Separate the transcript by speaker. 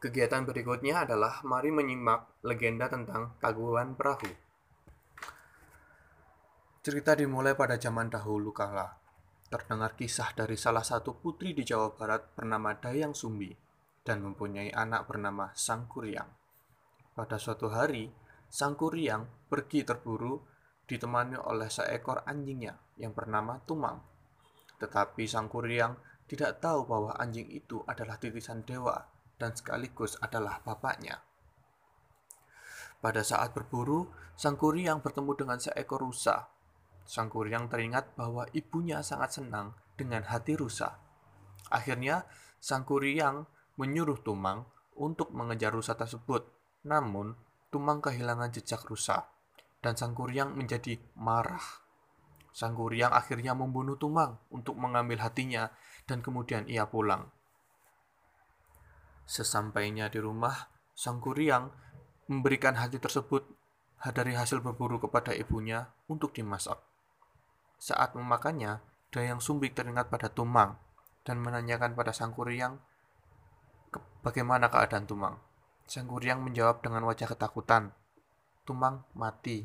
Speaker 1: Kegiatan berikutnya adalah mari menyimak legenda tentang Kaguan Perahu. Cerita dimulai pada zaman dahulu kala. Terdengar kisah dari salah satu putri di Jawa Barat bernama Dayang Sumbi dan mempunyai anak bernama Sang Kuryang. Pada suatu hari, Sang Kuryang pergi terburu ditemani oleh seekor anjingnya yang bernama Tumang. Tetapi Sang Kuryang tidak tahu bahwa anjing itu adalah titisan dewa dan sekaligus adalah bapaknya. Pada saat berburu, Sang Kuryang bertemu dengan seekor rusa. Sang Kuryang teringat bahwa ibunya sangat senang dengan hati rusa. Akhirnya, Sang Kuryang menyuruh Tumang untuk mengejar rusa tersebut. Namun, Tumang kehilangan jejak rusa, dan Sang Kuryang menjadi marah. Sang Kuryang akhirnya membunuh Tumang untuk mengambil hatinya, dan kemudian ia pulang. Sesampainya di rumah, Sang Kuryang memberikan hati tersebut dari hasil berburu kepada ibunya untuk dimasak. Saat memakannya, Dayang Sumbik teringat pada Tumang dan menanyakan pada Sang Kuryang bagaimana keadaan Tumang. Sang Kuryang menjawab dengan wajah ketakutan. Tumang mati.